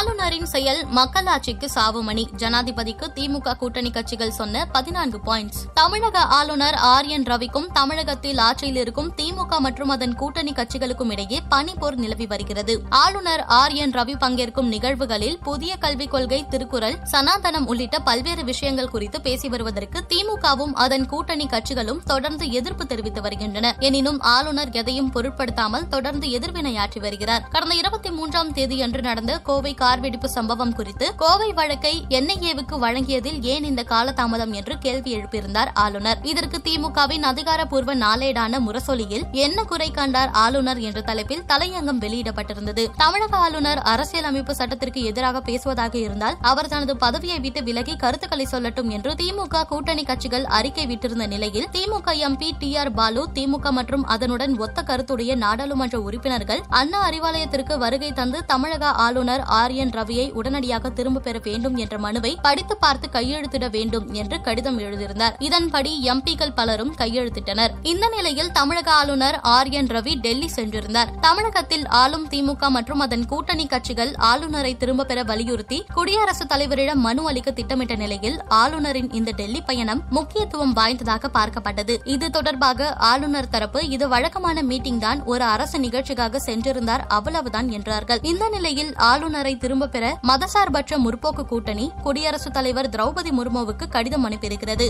ஆளுநரின் செயல் மக்களாட்சிக்கு சாவுமணி. ஜனாதிபதிக்கு திமுக கூட்டணி கட்சிகள் சொன்ன பதினான்கு பாயிண்ட்ஸ் தமிழக ஆளுநர் ஆர் என் ரவிக்கும் தமிழகத்தில் ஆட்சியில் இருக்கும் திமுக மற்றும் அதன் கூட்டணி கட்சிகளுக்கும் இடையே பனிப்போர் நிலவி வருகிறது. ஆளுநர் ஆர் என் ரவி பங்கேற்கும் நிகழ்வுகளில் புதிய கல்விக் கொள்கை திருக்குறள் சனாதனம் உள்ளிட்ட பல்வேறு விஷயங்கள் குறித்து பேசி வருவதற்கு திமுகவும் அதன் கூட்டணி கட்சிகளும் தொடர்ந்து எதிர்ப்பு தெரிவித்து வருகின்றன. எனினும் ஆளுநர் எதையும் பொருட்படுத்தாமல் தொடர்ந்து எதிர்வினையாற்றி வருகிறார். கடந்த இருபத்தி மூன்றாம் தேதியன்று நடந்த கோவை கார் வெடிப்பு சம்பவம் குறித்து கோவை வழக்கை என்ஐஏவுக்கு வழங்கியதில் ஏன் இந்த காலதாமதம் என்று கேள்வி எழுப்பியிருந்தார் ஆளுநர். இதற்கு திமுகவின் அதிகாரப்பூர்வ நாளேடான முரசொலியில் என்ன குறை கண்டார் ஆளுநர் என்ற தலைப்பில் தலையங்கம் வெளியிடப்பட்டிருந்தது. தமிழக ஆளுநர் அரசியலமைப்பு சட்டத்திற்கு எதிராக பேசுவதாக இருந்தால் அவர் தனது பதவியை விட்டு விலகி கருத்துக்களை சொல்லட்டும் என்று திமுக கூட்டணி கட்சிகள் அறிக்கை விட்டிருந்த நிலையில் DMK MP T R Baalu DMK மற்றும் அதனுடன் ஒத்த கருத்துடைய நாடாளுமன்ற உறுப்பினர்கள் அண்ணா அறிவாலயத்திற்கு வருகை தந்து தமிழக ஆளுநர் ஆர் என் ரவியை உடனடியாக திரும்ப பெற வேண்டும் என்ற மனுவை படித்து பார்த்து கையெழுத்திட வேண்டும் என்று கடிதம் எழுதியிருந்தார். இதன்படி எம்பிக்கள் பலரும் கையெழுத்திட்டனர். இந்த நிலையில் தமிழக ஆளுநர் ஆர் என் ரவி டெல்லி சென்றிருந்தார். தமிழகத்தில் ஆளும் திமுக மற்றும் அதன் கூட்டணி கட்சிகள் ஆளுநரை திரும்ப பெற வலியுறுத்தி குடியரசுத் தலைவரிடம் மனு அளிக்க திட்டமிட்ட நிலையில் ஆளுநரின் இந்த டெல்லி பயணம் முக்கியத்துவம் வாய்ந்ததாக பார்க்கப்பட்டது. இது தொடர்பாக ஆளுநர் தரப்பு இது வழக்கமான மீட்டிங் தான். ஒரு அரசு நிகழ்ச்சிக்காக சென்றிருந்தார். அவ்வளவுதான் என்றார்கள். இந்த நிலையில் ஆளுநரை திரும்ப பெற மதசார்பற்ற முற்போக்கு கூட்டணி குடியரசுத் தலைவர் திரௌபதி முர்முவுக்கு கடிதம் அனுப்பியிருக்கிறது.